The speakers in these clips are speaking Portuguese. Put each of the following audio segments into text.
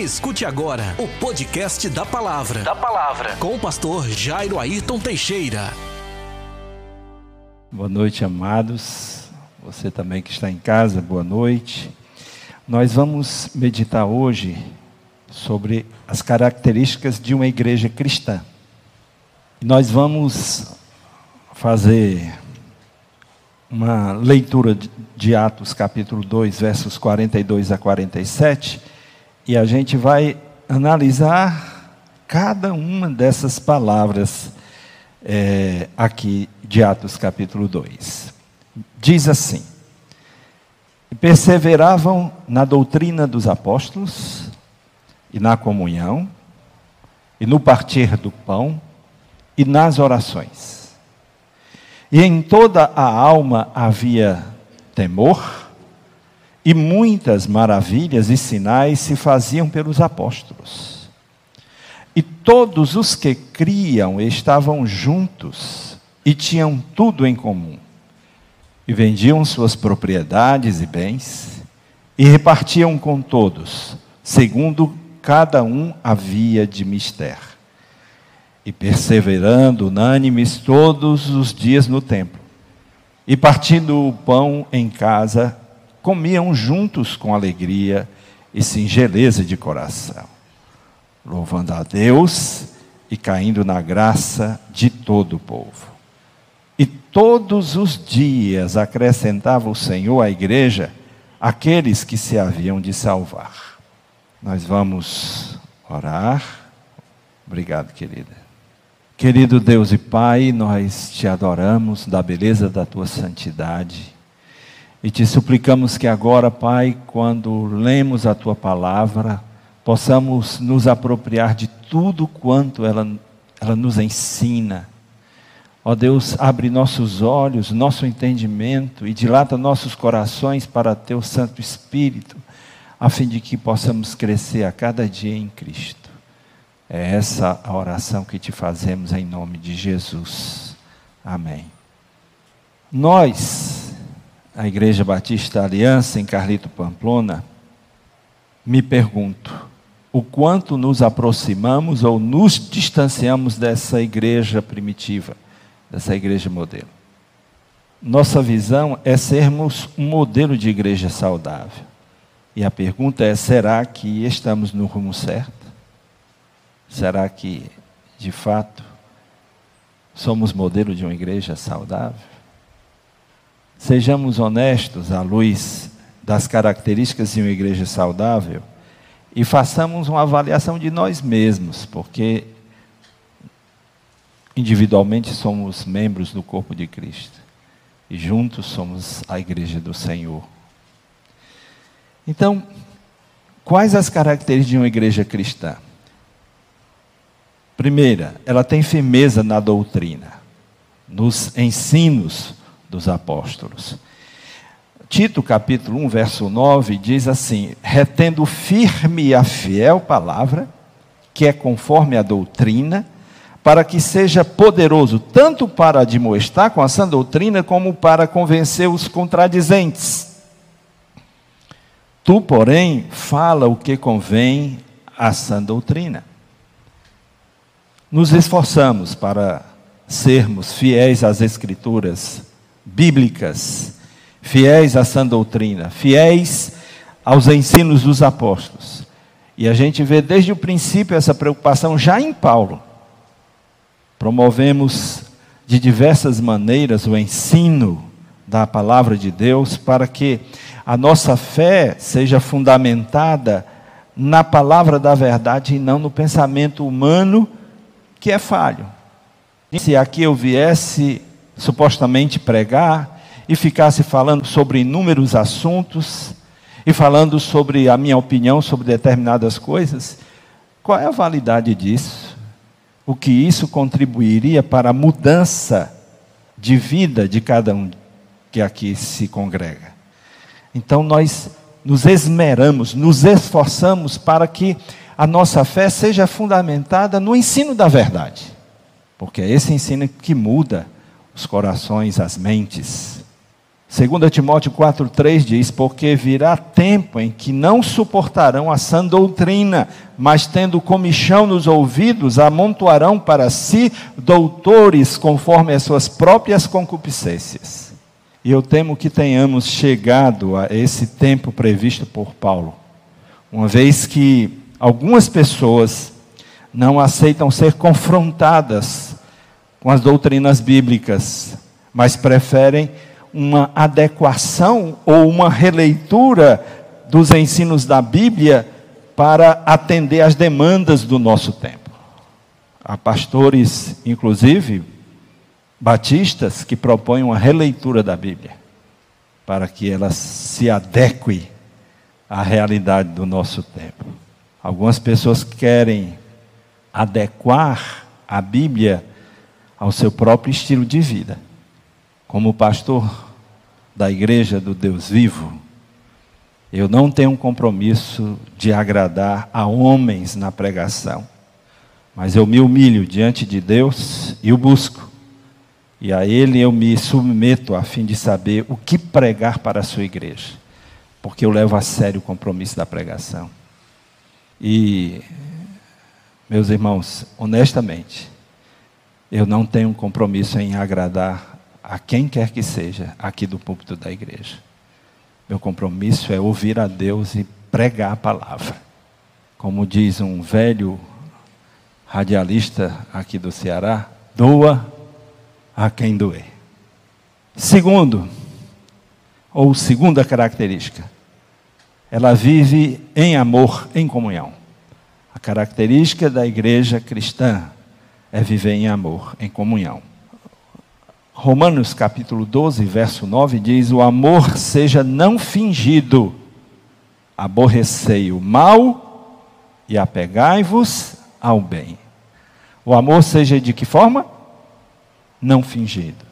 Escute agora o podcast da Palavra. Da Palavra. Com o pastor Jairo Ayrton Teixeira. Boa noite, amados. Você também que está em casa, boa noite. Nós vamos meditar hoje sobre as características de uma igreja cristã. Nós vamos fazer uma leitura de Atos capítulo 2, versos 42 a 47 e a gente vai analisar cada uma dessas palavras é, aqui de Atos capítulo 2. Diz assim: perseveravam na doutrina dos apóstolos e na comunhão, e no partir do pão, e nas orações. E em toda a alma havia temor, e muitas maravilhas e sinais se faziam pelos apóstolos. E todos os que criam estavam juntos e tinham tudo em comum. E vendiam suas propriedades e bens e repartiam com todos, segundo cada um havia de mister. E perseverando unânimes todos os dias no templo, e partindo o pão em casa, comiam juntos com alegria e singeleza de coração, louvando a Deus e caindo na graça de todo o povo. E todos os dias acrescentava o Senhor à igreja aqueles que se haviam de salvar. Nós vamos orar. Obrigado, querida. Querido Deus e Pai, nós te adoramos da beleza da tua santidade e te suplicamos que agora, Pai, quando lemos a tua palavra, possamos nos apropriar de tudo quanto ela, ela nos ensina. Ó Deus, abre nossos olhos, nosso entendimento e dilata nossos corações para teu Santo Espírito, a fim de que possamos crescer a cada dia em Cristo. É essa a oração que te fazemos em nome de Jesus. Amém. Nós, a Igreja Batista Aliança em Carlito Pamplona, me pergunto: o quanto nos aproximamos ou nos distanciamos dessa igreja primitiva, dessa igreja modelo? Nossa visão é sermos um modelo de igreja saudável. E a pergunta é: será que estamos no rumo certo? Será que, de fato, somos modelo de uma igreja saudável? Sejamos honestos à luz das características de uma igreja saudável e façamos uma avaliação de nós mesmos, porque individualmente somos membros do corpo de Cristo e juntos somos a igreja do Senhor. Então, quais as características de uma igreja cristã? Primeira, ela tem firmeza na doutrina, nos ensinos dos apóstolos. Tito capítulo 1, verso 9 diz assim: retendo firme a fiel palavra, que é conforme a doutrina, para que seja poderoso tanto para admoestar com a sã doutrina, como para convencer os contradizentes. Tu, porém, fala o que convém à sã doutrina. Nos esforçamos para sermos fiéis às Escrituras bíblicas, fiéis à sã doutrina, fiéis aos ensinos dos apóstolos. E a gente vê desde o princípio essa preocupação já em Paulo. Promovemos de diversas maneiras o ensino da palavra de Deus para que a nossa fé seja fundamentada na palavra da verdade e não no pensamento humano que é falho. Se aqui eu viesse supostamente pregar e ficasse falando sobre inúmeros assuntos e falando sobre a minha opinião sobre determinadas coisas, qual é a validade disso? O que isso contribuiria para a mudança de vida de cada um que aqui se congrega? Então nós nos esmeramos, nos esforçamos para que a nossa fé seja fundamentada no ensino da verdade, porque é esse ensino que muda os corações, as mentes. 2 Timóteo 4,3 diz: Porque virá tempo em que não suportarão a sã doutrina, mas tendo comichão nos ouvidos, amontoarão para si doutores conforme as suas próprias concupiscências. E eu temo que tenhamos chegado a esse tempo previsto por Paulo, uma vez que algumas pessoas não aceitam ser confrontadas com as doutrinas bíblicas, mas preferem uma adequação ou uma releitura dos ensinos da Bíblia para atender às demandas do nosso tempo. Há pastores, inclusive, batistas, que propõem uma releitura da Bíblia, para que ela se adeque à realidade do nosso tempo. Algumas pessoas querem adequar a Bíblia ao seu próprio estilo de vida como pastor da Igreja do Deus Vivo, eu não tenho um compromisso de agradar a homens na pregação, mas eu me humilho diante de Deus e o busco. E a Ele eu me submeto a fim de saber o que pregar para a sua igreja, porque eu levo a sério o compromisso da pregação. E, meus irmãos, honestamente, eu não tenho um compromisso em agradar a quem quer que seja aqui do púlpito da igreja. Meu compromisso é ouvir a Deus e pregar a palavra. Como diz um velho radialista aqui do Ceará, doa a quem doer. Segundo, ou segunda característica, ela vive em amor, em comunhão. A característica da igreja cristã é viver em amor, em comunhão. Romanos capítulo 12, verso 9 diz: O amor seja não fingido, aborrecei o mal e apegai-vos ao bem. O amor seja de que forma? Não fingido.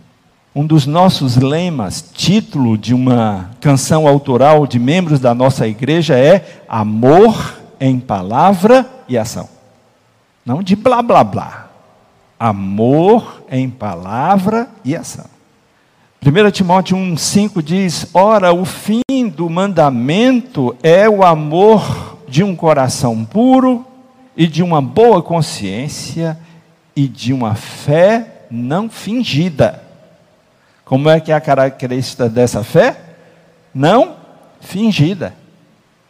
Um dos nossos lemas, título de uma canção autoral de membros da nossa igreja é Amor em palavra e ação. Não de blá blá blá amor em palavra e ação. 1 Timóteo 1,5 diz: Ora, o fim do mandamento é o amor de um coração puro e de uma boa consciência e de uma fé não fingida. Como é que é a característica dessa fé? Não fingida.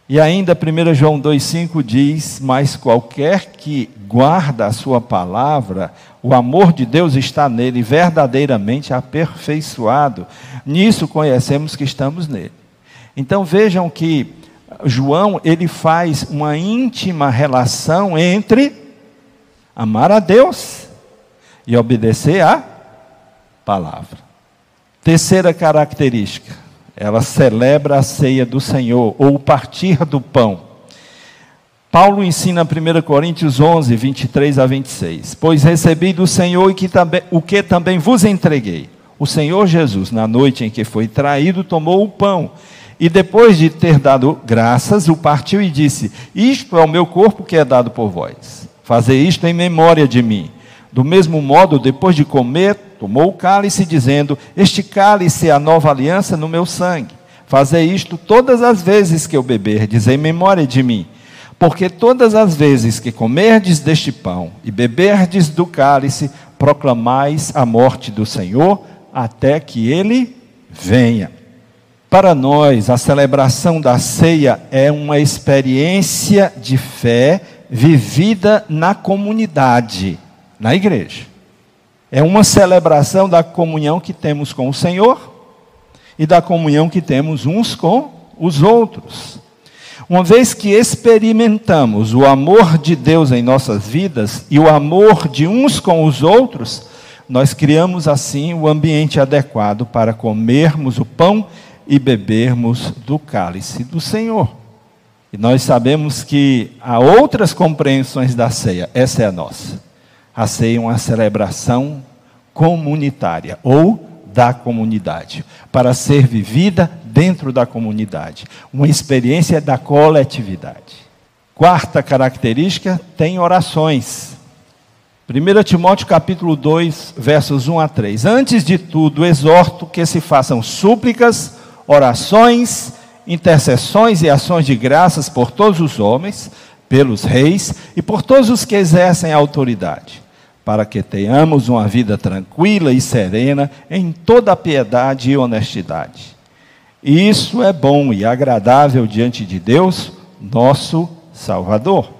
E ainda 1 João 2,5 diz: Mas qualquer que guarda a sua palavra, o amor de Deus está nele, verdadeiramente aperfeiçoado. Nisso conhecemos que estamos nele. Então vejam que João ele faz uma íntima relação entre amar a Deus e obedecer à palavra. Terceira característica ela celebra a ceia do Senhor, ou o partir do pão. Paulo ensina 1 Coríntios 11, 23 a 26. Pois recebi do Senhor o que também vos entreguei. O Senhor Jesus, na noite em que foi traído, tomou o pão e depois de ter dado graças, o partiu e disse: Isto é o meu corpo que é dado por vós. Fazer isto em memória de mim. Do mesmo modo, depois de comer, tomou o cálice, dizendo: Este cálice é a nova aliança no meu sangue. Fazer isto todas as vezes que eu beberdes, em memória de mim. Porque todas as vezes que comerdes deste pão e beberdes do cálice, proclamais a morte do Senhor até que ele venha. Para nós, a celebração da ceia é uma experiência de fé vivida na comunidade na igreja. É uma celebração da comunhão que temos com o Senhor e da comunhão que temos uns com os outros. Uma vez que experimentamos o amor de Deus em nossas vidas e o amor de uns com os outros, nós criamos assim o ambiente adequado para comermos o pão e bebermos do cálice do Senhor. E nós sabemos que há outras compreensões da ceia, essa é a nossa a uma celebração comunitária ou da comunidade, para ser vivida dentro da comunidade, uma experiência da coletividade. Quarta característica, tem orações. 1 Timóteo capítulo 2, versos 1 a 3. Antes de tudo, exorto que se façam súplicas, orações, intercessões e ações de graças por todos os homens, pelos reis e por todos os que exercem a autoridade, para que tenhamos uma vida tranquila e serena em toda piedade e honestidade. E isso é bom e agradável diante de Deus, nosso Salvador.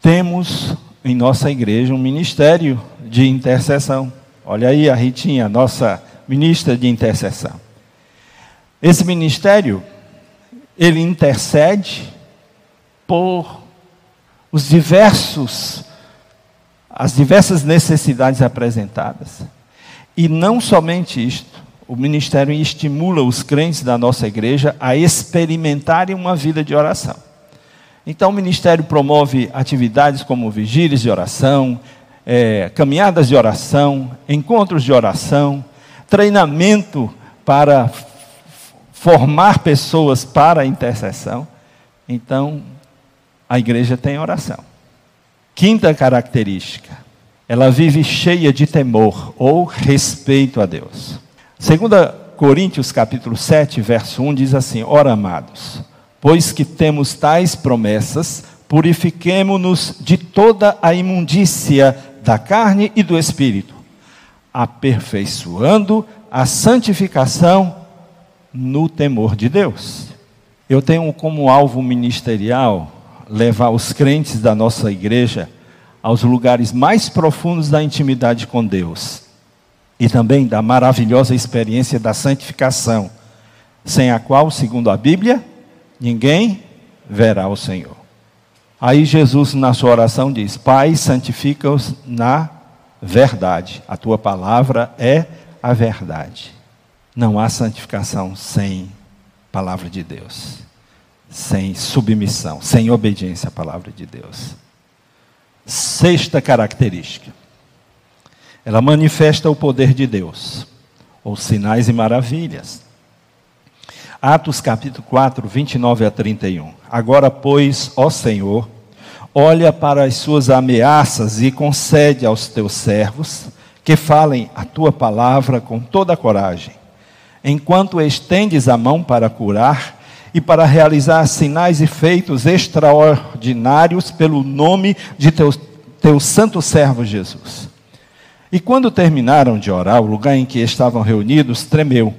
Temos em nossa igreja um ministério de intercessão. Olha aí a Ritinha, nossa ministra de intercessão. Esse ministério, ele intercede por os diversos as diversas necessidades apresentadas. E não somente isto, o ministério estimula os crentes da nossa igreja a experimentarem uma vida de oração. Então, o ministério promove atividades como vigílias de oração, é, caminhadas de oração, encontros de oração, treinamento para formar pessoas para a intercessão. Então, a igreja tem oração. Quinta característica, ela vive cheia de temor ou respeito a Deus. Segunda Coríntios capítulo 7, verso 1 diz assim: Ora, amados, Pois que temos tais promessas, purifiquemo-nos de toda a imundícia da carne e do espírito, aperfeiçoando a santificação no temor de Deus. Eu tenho como alvo ministerial levar os crentes da nossa igreja aos lugares mais profundos da intimidade com Deus e também da maravilhosa experiência da santificação, sem a qual, segundo a Bíblia, ninguém verá o Senhor. Aí Jesus, na sua oração, diz: Pai, santifica-os na verdade. A tua palavra é a verdade. Não há santificação sem palavra de Deus, sem submissão, sem obediência à palavra de Deus. Sexta característica. Ela manifesta o poder de Deus, ou sinais e maravilhas. Atos capítulo 4, 29 a 31. Agora, pois, ó Senhor, olha para as suas ameaças e concede aos teus servos que falem a tua palavra com toda a coragem, enquanto estendes a mão para curar e para realizar sinais e feitos extraordinários pelo nome de teu, teu santo servo Jesus. E quando terminaram de orar, o lugar em que estavam reunidos tremeu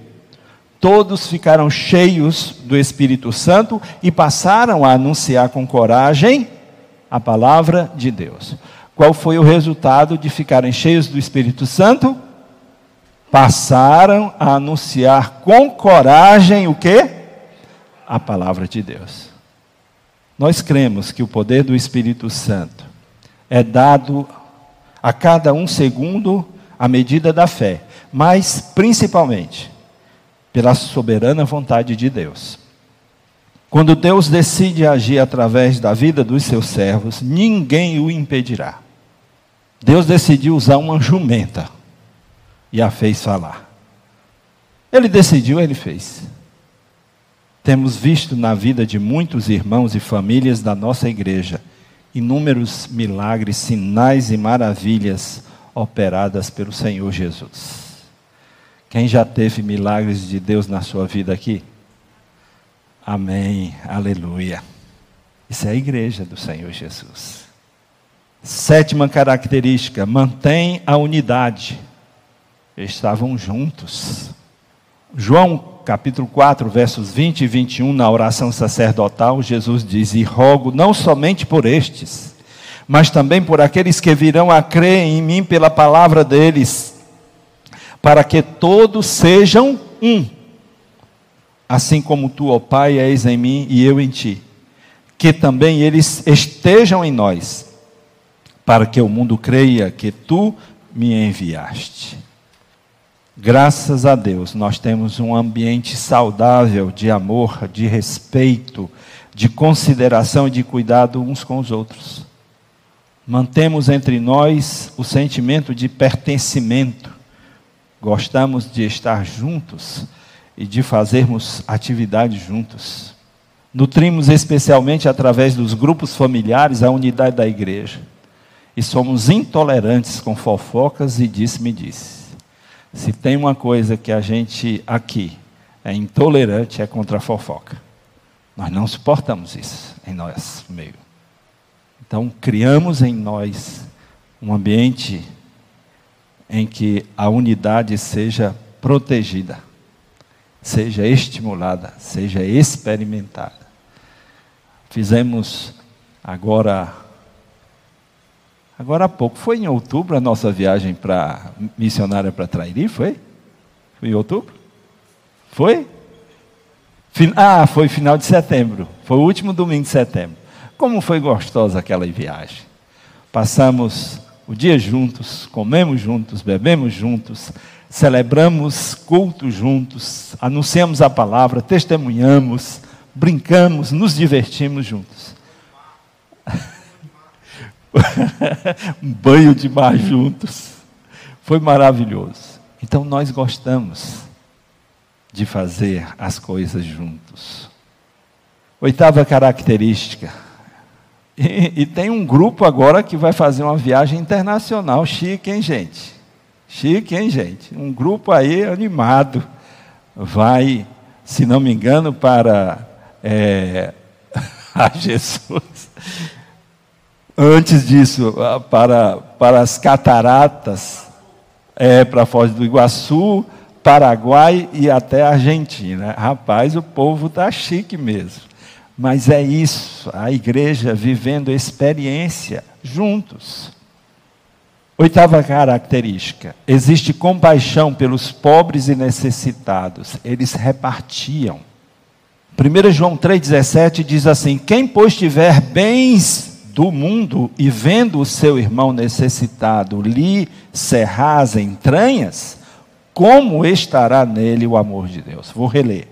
todos ficaram cheios do Espírito Santo e passaram a anunciar com coragem a palavra de Deus. Qual foi o resultado de ficarem cheios do Espírito Santo? Passaram a anunciar com coragem o que? A palavra de Deus. Nós cremos que o poder do Espírito Santo é dado a cada um segundo a medida da fé, mas principalmente pela soberana vontade de Deus. Quando Deus decide agir através da vida dos seus servos, ninguém o impedirá. Deus decidiu usar uma jumenta e a fez falar. Ele decidiu, ele fez. Temos visto na vida de muitos irmãos e famílias da nossa igreja inúmeros milagres, sinais e maravilhas operadas pelo Senhor Jesus. Quem já teve milagres de Deus na sua vida aqui? Amém, aleluia. Isso é a igreja do Senhor Jesus. Sétima característica: mantém a unidade. Estavam juntos. João capítulo 4, versos 20 e 21, na oração sacerdotal, Jesus diz: E rogo não somente por estes, mas também por aqueles que virão a crer em mim pela palavra deles para que todos sejam um, assim como tu, ó Pai, és em mim e eu em ti, que também eles estejam em nós, para que o mundo creia que tu me enviaste. Graças a Deus, nós temos um ambiente saudável de amor, de respeito, de consideração e de cuidado uns com os outros. Mantemos entre nós o sentimento de pertencimento, gostamos de estar juntos e de fazermos atividades juntos. Nutrimos especialmente através dos grupos familiares a unidade da igreja. e somos intolerantes com fofocas e disse-me disse. Se tem uma coisa que a gente aqui é intolerante é contra a fofoca. Nós não suportamos isso em nosso meio. Então, criamos em nós um ambiente em que a unidade seja protegida, seja estimulada, seja experimentada. Fizemos agora Agora há pouco, foi em outubro a nossa viagem para missionária para Trairi, foi? Foi em outubro? Foi? Ah, foi final de setembro. Foi o último domingo de setembro. Como foi gostosa aquela viagem. Passamos o dia juntos, comemos juntos, bebemos juntos, celebramos cultos juntos, anunciamos a palavra, testemunhamos, brincamos, nos divertimos juntos. um banho de mar juntos. Foi maravilhoso. Então nós gostamos de fazer as coisas juntos. Oitava característica. E, e, tem um grupo agora que vai fazer uma viagem internacional. Chique, hein, gente? Chique, hein, gente? Um grupo aí animado. Vai, se não me engano, para é, a Jesus. Antes disso, para, para as cataratas, é, para a Foz do Iguaçu, Paraguai e até Argentina. Rapaz, o povo está chique mesmo. Mas é isso, a igreja vivendo experiência juntos. Oitava característica: existe compaixão pelos pobres e necessitados. Eles repartiam. 1 João 3,17 diz assim: Quem, pois, tiver bens do mundo e vendo o seu irmão necessitado lhe cerrar as entranhas, como estará nele o amor de Deus? Vou reler.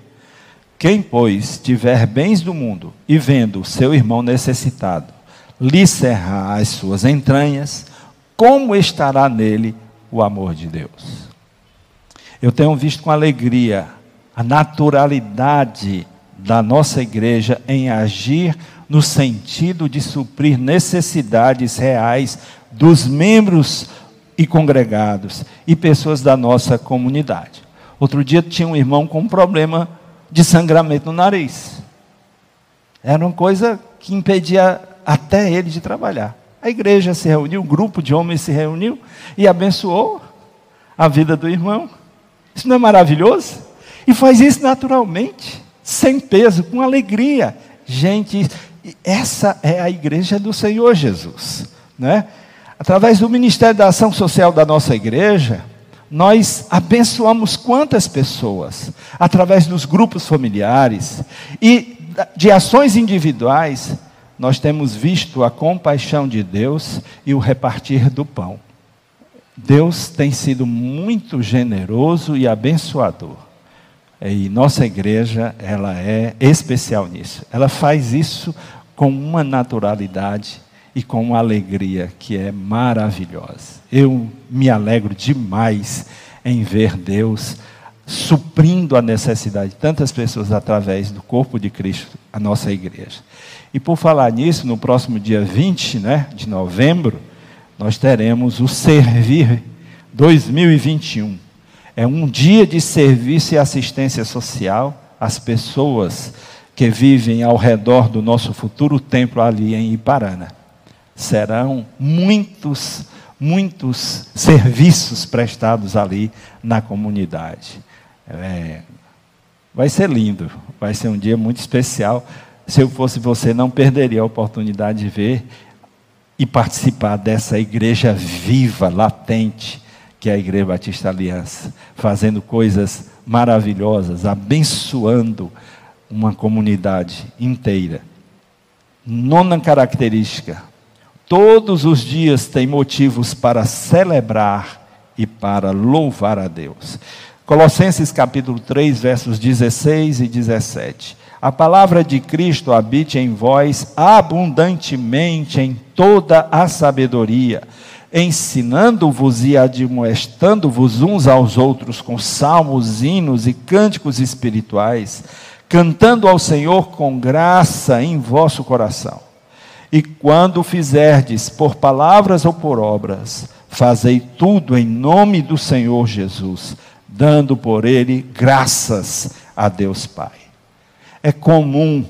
Quem, pois, tiver bens do mundo e vendo o seu irmão necessitado lhe cerrar as suas entranhas, como estará nele o amor de Deus? Eu tenho visto com alegria a naturalidade da nossa igreja em agir no sentido de suprir necessidades reais dos membros e congregados e pessoas da nossa comunidade. Outro dia tinha um irmão com um problema de sangramento no nariz. Era uma coisa que impedia até ele de trabalhar. A igreja se reuniu, um grupo de homens se reuniu e abençoou a vida do irmão. Isso não é maravilhoso? E faz isso naturalmente, sem peso, com alegria. Gente, essa é a igreja do Senhor Jesus, né? Através do Ministério da Ação Social da nossa igreja, nós abençoamos quantas pessoas? Através dos grupos familiares e de ações individuais, nós temos visto a compaixão de Deus e o repartir do pão. Deus tem sido muito generoso e abençoador. E nossa igreja, ela é especial nisso. Ela faz isso com uma naturalidade e com uma alegria que é maravilhosa. Eu me alegro demais em ver Deus suprindo a necessidade de tantas pessoas através do corpo de Cristo, a nossa igreja. E por falar nisso, no próximo dia 20 né, de novembro, nós teremos o Servir 2021 é um dia de serviço e assistência social às pessoas que vivem ao redor do nosso futuro templo ali em Iparana. Serão muitos, muitos serviços prestados ali na comunidade. É, vai ser lindo, vai ser um dia muito especial. Se eu fosse você, não perderia a oportunidade de ver e participar dessa igreja viva, latente, que é a Igreja Batista Aliança, fazendo coisas maravilhosas, abençoando uma comunidade inteira. Nona característica: todos os dias tem motivos para celebrar e para louvar a Deus. Colossenses capítulo 3, versos 16 e 17. A palavra de Cristo habite em vós abundantemente em toda a sabedoria ensinando-vos e admoestando-vos uns aos outros com salmos, hinos e cânticos espirituais, cantando ao Senhor com graça em vosso coração. E quando fizerdes por palavras ou por obras, fazei tudo em nome do Senhor Jesus, dando por ele graças a Deus Pai. É comum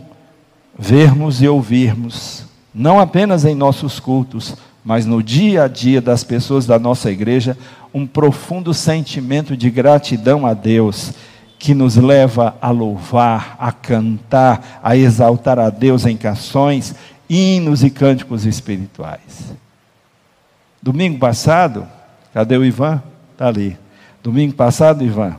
vermos e ouvirmos, não apenas em nossos cultos, mas no dia a dia das pessoas da nossa igreja, um profundo sentimento de gratidão a Deus, que nos leva a louvar, a cantar, a exaltar a Deus em canções, hinos e cânticos espirituais. Domingo passado, cadê o Ivan? Está ali. Domingo passado, Ivan,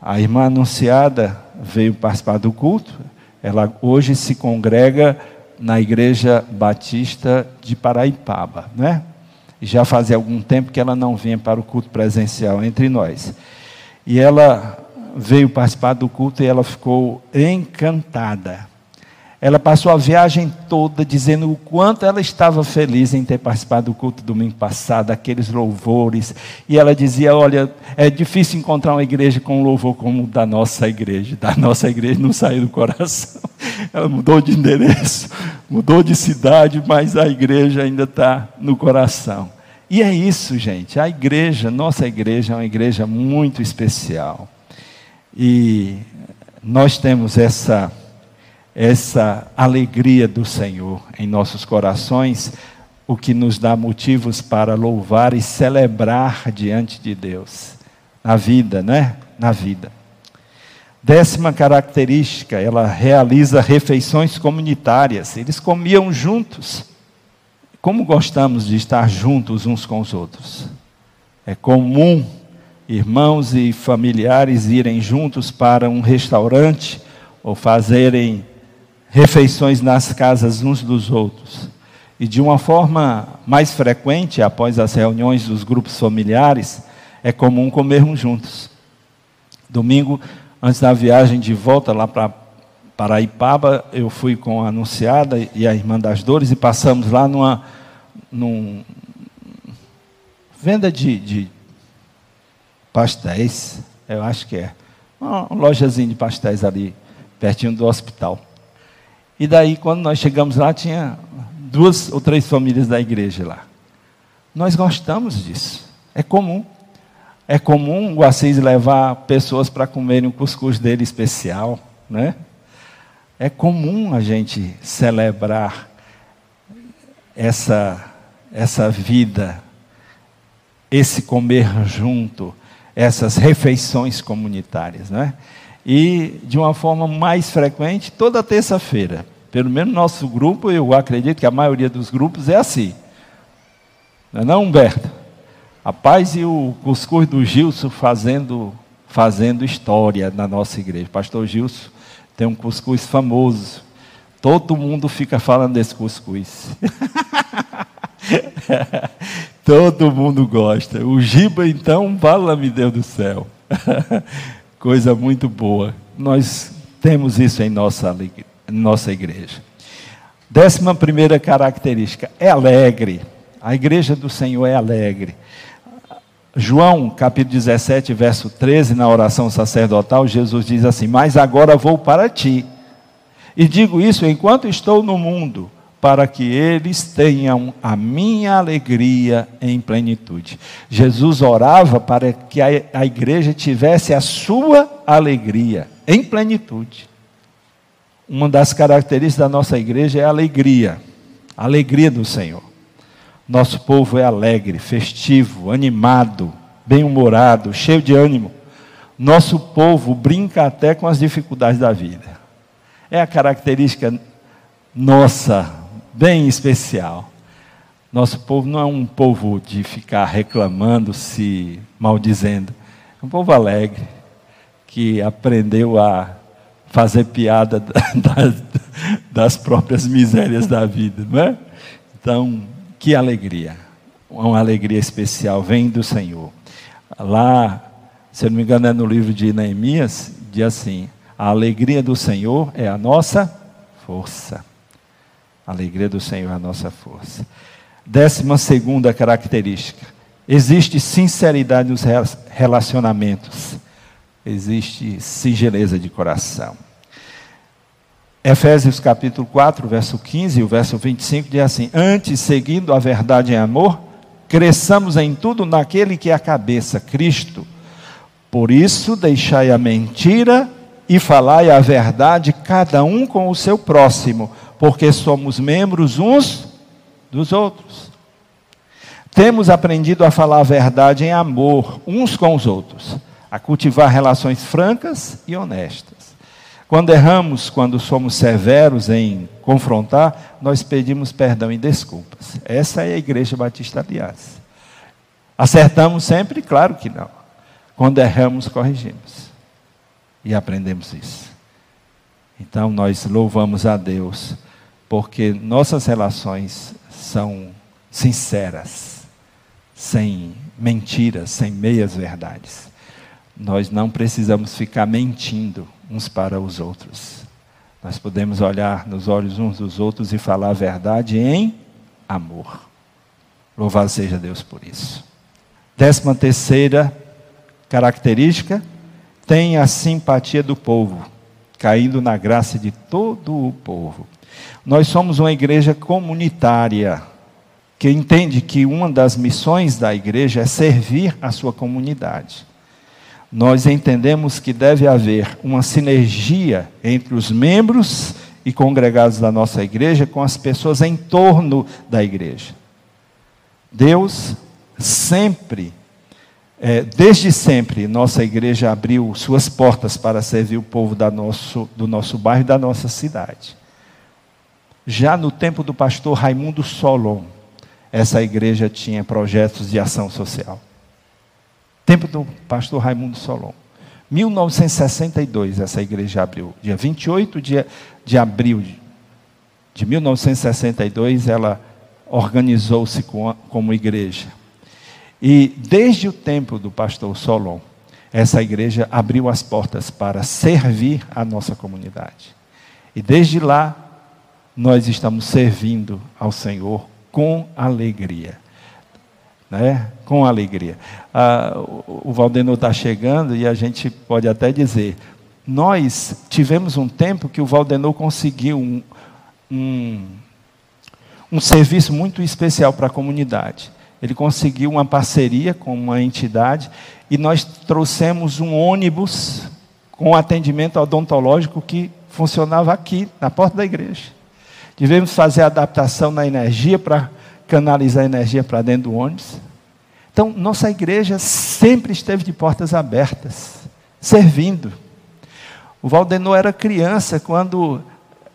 a irmã anunciada veio participar do culto. Ela hoje se congrega na Igreja Batista de Paraipaba, né? Já fazia algum tempo que ela não vinha para o culto presencial entre nós. E ela veio participar do culto e ela ficou encantada ela passou a viagem toda dizendo o quanto ela estava feliz em ter participado do culto domingo passado, aqueles louvores. E ela dizia: Olha, é difícil encontrar uma igreja com um louvor como o da nossa igreja. Da nossa igreja não saiu do coração. Ela mudou de endereço, mudou de cidade, mas a igreja ainda está no coração. E é isso, gente. A igreja, nossa igreja, é uma igreja muito especial. E nós temos essa essa alegria do Senhor em nossos corações, o que nos dá motivos para louvar e celebrar diante de Deus. Na vida, né? Na vida. Décima característica, ela realiza refeições comunitárias. Eles comiam juntos. Como gostamos de estar juntos uns com os outros? É comum irmãos e familiares irem juntos para um restaurante ou fazerem refeições nas casas uns dos outros. E de uma forma mais frequente, após as reuniões dos grupos familiares, é comum comermos juntos. Domingo, antes da viagem de volta lá para Paraipaba, eu fui com a anunciada e a irmã das dores e passamos lá numa num, venda de, de pastéis, eu acho que é. Uma lojazinha de pastéis ali, pertinho do hospital. E daí, quando nós chegamos lá, tinha duas ou três famílias da igreja lá. Nós gostamos disso. É comum. É comum o Assis levar pessoas para comerem o cuscuz dele especial, né? É comum a gente celebrar essa essa vida, esse comer junto, essas refeições comunitárias, né? e de uma forma mais frequente, toda terça-feira. Pelo menos no nosso grupo, eu acredito que a maioria dos grupos é assim. Não é não, Humberto? A paz e o cuscuz do Gilson fazendo, fazendo história na nossa igreja. Pastor Gilson tem um cuscuz famoso. Todo mundo fica falando desse cuscuz. Todo mundo gosta. O Giba, então, fala-me Deus do céu. coisa muito boa. Nós temos isso em nossa, nossa igreja. Décima primeira característica, é alegre. A igreja do Senhor é alegre. João, capítulo 17, verso 13, na oração sacerdotal, Jesus diz assim: Mas agora vou para ti. E digo isso enquanto estou no mundo, para que eles tenham a minha alegria em plenitude. Jesus orava para que a, igreja tivesse a sua alegria em plenitude. Uma das características da nossa igreja é a alegria, a alegria do Senhor. Nosso povo é alegre, festivo, animado, bem-humorado, cheio de ânimo. Nosso povo brinca até com as dificuldades da vida. É a característica nossa bem especial. Nosso povo não é um povo de ficar reclamando, se maldizendo. É um povo alegre, que aprendeu a fazer piada das, das próprias misérias da vida, não é? Então, que alegria. Uma alegria especial vem do Senhor. Lá, se eu não me engano, é no livro de Neemias, diz assim: a alegria do Senhor é a nossa força. A alegria do Senhor é a nossa força. Décima segunda característica: existe sinceridade nos relacionamentos, existe singeleza de coração. Efésios capítulo 4, verso 15 e o verso 25 diz assim: Antes, seguindo a verdade em amor, cresçamos em tudo naquele que é a cabeça, Cristo. Por isso, deixai a mentira e falai a verdade, cada um com o seu próximo, porque somos membros uns dos outros. Temos aprendido a falar a verdade em amor uns com os outros, a cultivar relações francas e honestas. Quando erramos, quando somos severos em confrontar, nós pedimos perdão e desculpas. Essa é a Igreja Batista Aliança. Acertamos sempre? Claro que não. Quando erramos, corrigimos. E aprendemos isso. Então nós louvamos a Deus, porque nossas relações são sinceras, sem mentiras, sem meias verdades. Nós não precisamos ficar mentindo uns para os outros. Nós podemos olhar nos olhos uns dos outros e falar a verdade em amor. Louvado seja Deus por isso. Décima terceira característica, tem a simpatia do povo, caindo na graça de todo o povo. Nós somos uma igreja comunitária, que entende que uma das missões da igreja é servir a sua comunidade nós entendemos que deve haver uma sinergia entre os membros e congregados da nossa igreja com as pessoas em torno da igreja. Deus sempre, é, desde sempre, nossa igreja abriu suas portas para servir o povo nosso, do nosso bairro e da nossa cidade. Já no tempo do pastor Raimundo Solon, essa igreja tinha projetos de ação social. Tempo do pastor Raimundo Solon. 1962, essa igreja abriu. Dia 28 de, de abril de 1962, ela organizou-se como igreja. E desde o tempo do pastor Solon, essa igreja abriu as portas para servir a nossa comunidade. E desde lá, nós estamos servindo ao Senhor com alegria né? com alegria. Ah, o Valdenor está chegando e a gente pode até dizer: nós tivemos um tempo que o Valdenor conseguiu um, um, um serviço muito especial para a comunidade. Ele conseguiu uma parceria com uma entidade e nós trouxemos um ônibus com atendimento odontológico que funcionava aqui, na porta da igreja. Tivemos que fazer adaptação na energia para canalizar a energia para dentro do ônibus. Então, nossa igreja sempre esteve de portas abertas, servindo. O Valdenor era criança quando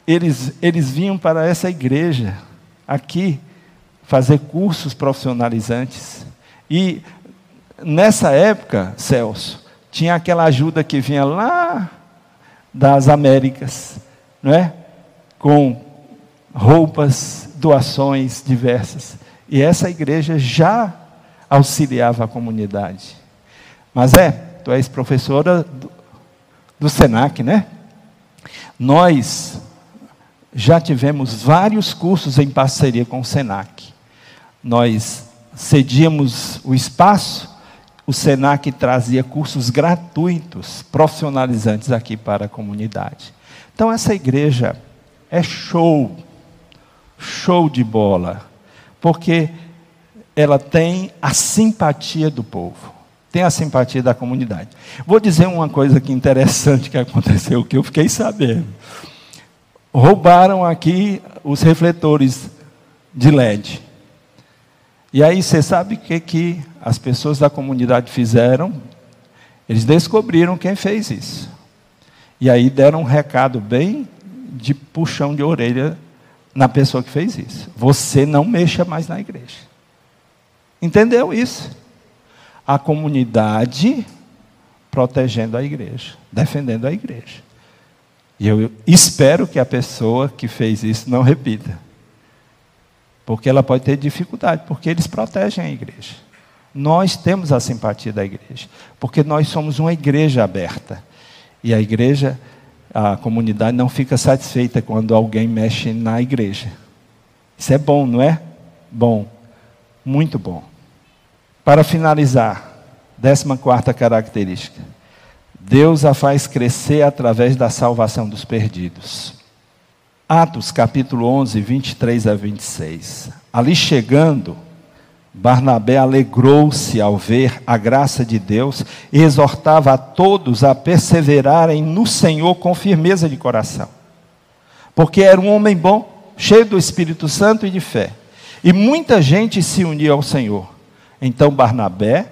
eles, eles vinham para essa igreja, aqui, fazer cursos profissionalizantes. E nessa época, Celso, tinha aquela ajuda que vinha lá das Américas, não é? Com roupas, doações diversas. E essa igreja já auxiliava a comunidade. Mas é, tu és professora do, do SENAC, né? Nós já tivemos vários cursos em parceria com o SENAC. Nós cedíamos o espaço, o SENAC trazia cursos gratuitos, profissionalizantes aqui para a comunidade. Então, essa igreja é show show de bola, porque ela tem a simpatia do povo, tem a simpatia da comunidade. Vou dizer uma coisa que interessante que aconteceu, que eu fiquei sabendo. Roubaram aqui os refletores de LED. E aí você sabe o que, que as pessoas da comunidade fizeram? Eles descobriram quem fez isso. E aí deram um recado bem de puxão de orelha na pessoa que fez isso. Você não mexa mais na igreja. Entendeu isso? A comunidade protegendo a igreja, defendendo a igreja. E eu espero que a pessoa que fez isso não repita. Porque ela pode ter dificuldade, porque eles protegem a igreja. Nós temos a simpatia da igreja, porque nós somos uma igreja aberta. E a igreja a comunidade não fica satisfeita quando alguém mexe na igreja. Isso é bom, não é? Bom, muito bom. Para finalizar, décima quarta característica. Deus a faz crescer através da salvação dos perdidos. Atos capítulo 11, 23 a 26. Ali chegando, Barnabé alegrou-se ao ver a graça de Deus e exortava a todos a perseverarem no Senhor com firmeza de coração. Porque era um homem bom, cheio do Espírito Santo e de fé. E muita gente se unia ao Senhor. Então Barnabé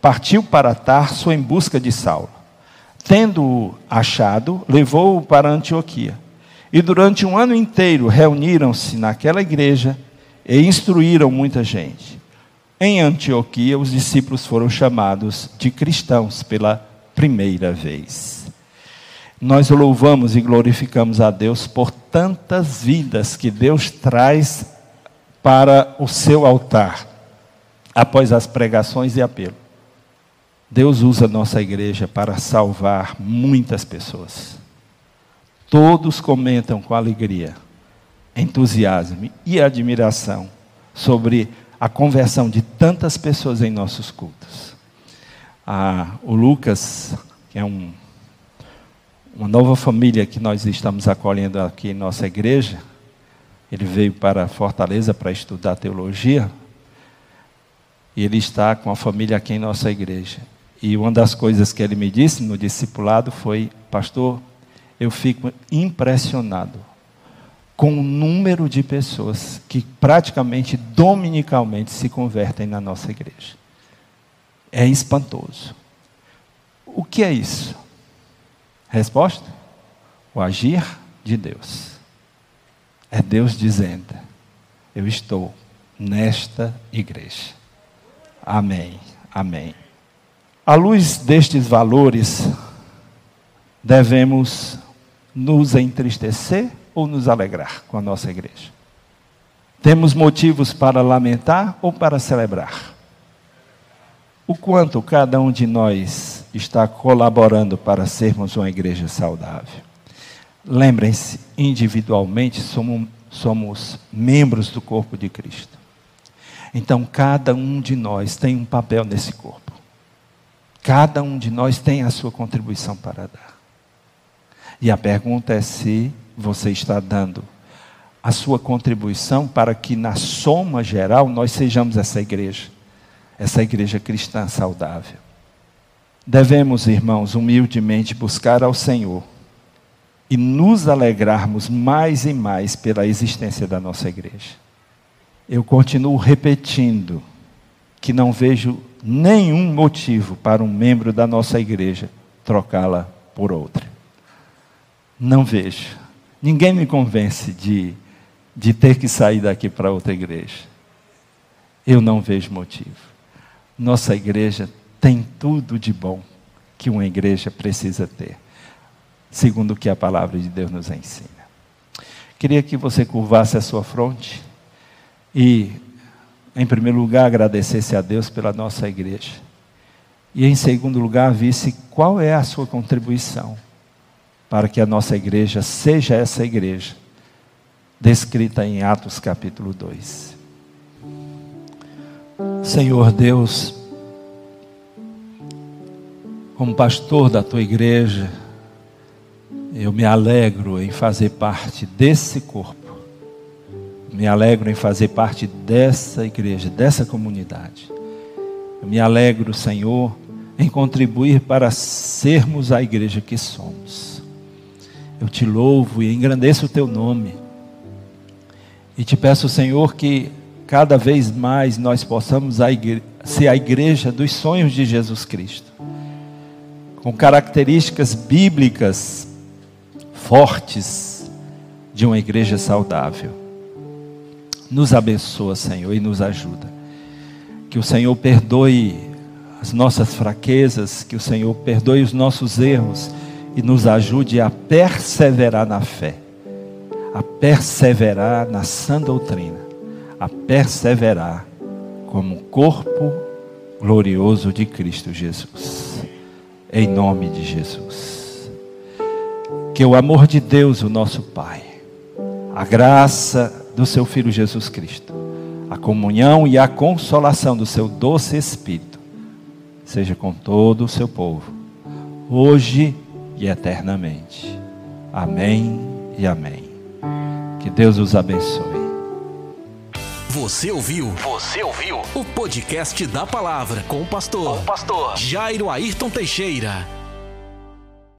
partiu para Tarso em busca de Saulo. Tendo-o achado, levou-o para Antioquia. E durante um ano inteiro reuniram-se naquela igreja e instruíram muita gente. Em Antioquia, os discípulos foram chamados de cristãos pela primeira vez. Nós louvamos e glorificamos a Deus por tantas vidas que Deus traz para o seu altar, após as pregações e apelo. Deus usa nossa igreja para salvar muitas pessoas. Todos comentam com alegria, entusiasmo e admiração sobre a conversão de tantas pessoas em nossos cultos. Ah, o Lucas, que é um, uma nova família que nós estamos acolhendo aqui em nossa igreja, ele veio para Fortaleza para estudar teologia, e ele está com a família aqui em nossa igreja. E uma das coisas que ele me disse no discipulado foi: Pastor, eu fico impressionado com o número de pessoas que praticamente dominicalmente se convertem na nossa igreja. É espantoso. O que é isso? Resposta? O agir de Deus. É Deus dizendo: Eu estou nesta igreja. Amém. Amém. À luz destes valores, devemos nos entristecer ou nos alegrar com a nossa igreja? Temos motivos para lamentar ou para celebrar? O quanto cada um de nós está colaborando para sermos uma igreja saudável? Lembrem-se, individualmente somos, somos membros do corpo de Cristo. Então, cada um de nós tem um papel nesse corpo. Cada um de nós tem a sua contribuição para dar. E a pergunta é se você está dando a sua contribuição para que, na soma geral, nós sejamos essa igreja, essa igreja cristã saudável. Devemos, irmãos, humildemente buscar ao Senhor e nos alegrarmos mais e mais pela existência da nossa igreja. Eu continuo repetindo que não vejo nenhum motivo para um membro da nossa igreja trocá-la por outra. Não vejo. Ninguém me convence de, de ter que sair daqui para outra igreja. Eu não vejo motivo. Nossa igreja tem tudo de bom que uma igreja precisa ter segundo o que a palavra de Deus nos ensina. Queria que você curvasse a sua fronte e, em primeiro lugar, agradecesse a Deus pela nossa igreja. E, em segundo lugar, visse qual é a sua contribuição para que a nossa igreja seja essa igreja, descrita em Atos capítulo 2. Senhor Deus, como pastor da tua igreja, eu me alegro em fazer parte desse corpo. Me alegro em fazer parte dessa igreja, dessa comunidade. Eu me alegro, Senhor, em contribuir para sermos a igreja que somos. Eu te louvo e engrandeço o teu nome. E te peço, Senhor, que cada vez mais nós possamos a ser a igreja dos sonhos de Jesus Cristo, com características bíblicas fortes de uma igreja saudável. Nos abençoa, Senhor, e nos ajuda. Que o Senhor perdoe as nossas fraquezas, que o Senhor perdoe os nossos erros e nos ajude a perseverar na fé, a perseverar na sã doutrina, a perseverar como corpo glorioso de Cristo Jesus. Em nome de Jesus que o amor de Deus, o nosso Pai, a graça do seu Filho Jesus Cristo, a comunhão e a consolação do seu doce Espírito, seja com todo o seu povo, hoje e eternamente. Amém e amém. Que Deus os abençoe. Você ouviu? Você ouviu? O podcast da palavra com o pastor, com o pastor Jairo Ayrton Teixeira.